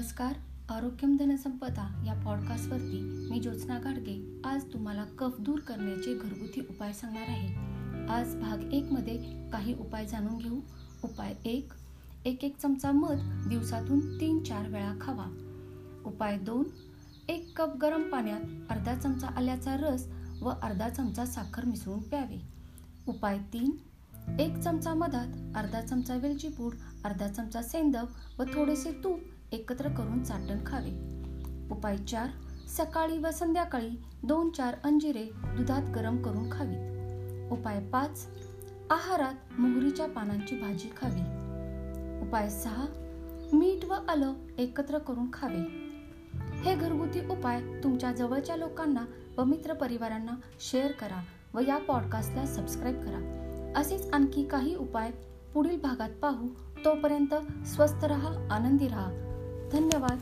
नमस्कार आरोग्यम धनसंपदा या पॉडकास्टवरती मी ज्योत्स्ना गाडगे. आज तुम्हाला कफ दूर करण्याचे घरगुती उपाय सांगणार आहे. आज भाग एकमध्ये काही उपाय जाणून घेऊ. उपाय एक एक एक चमचा मध दिवसातून तीन चार वेळा खावा. उपाय दोन एक कप गरम पाण्यात अर्धा चमचा आल्याचा रस व अर्धा चमचा साखर मिसळून प्यावे. उपाय तीन एक चमचा मधात अर्धा चमचा वेलची पूड अर्धा चमचा सेंदव व थोडेसे तूप एकत्र करून चाटण खावे. उपाय चार सकाळी व संध्याकाळी दोन चार अंजिरे दुधात गरम करून खावीत. उपाय पाच आहारात मोहरीच्या पानांची भाजी खावी. उपाय सहा मीठ व आलं एकत्र करून खावे. हे घरगुती उपाय तुमच्या जवळच्या लोकांना व मित्र परिवारांना शेअर करा व या पॉडकास्टला सबस्क्राईब करा. असेच आणखी काही उपाय पुढील भागात पाहू. तोपर्यंत स्वस्थ रहा आनंदी रहा. धन्यवाद.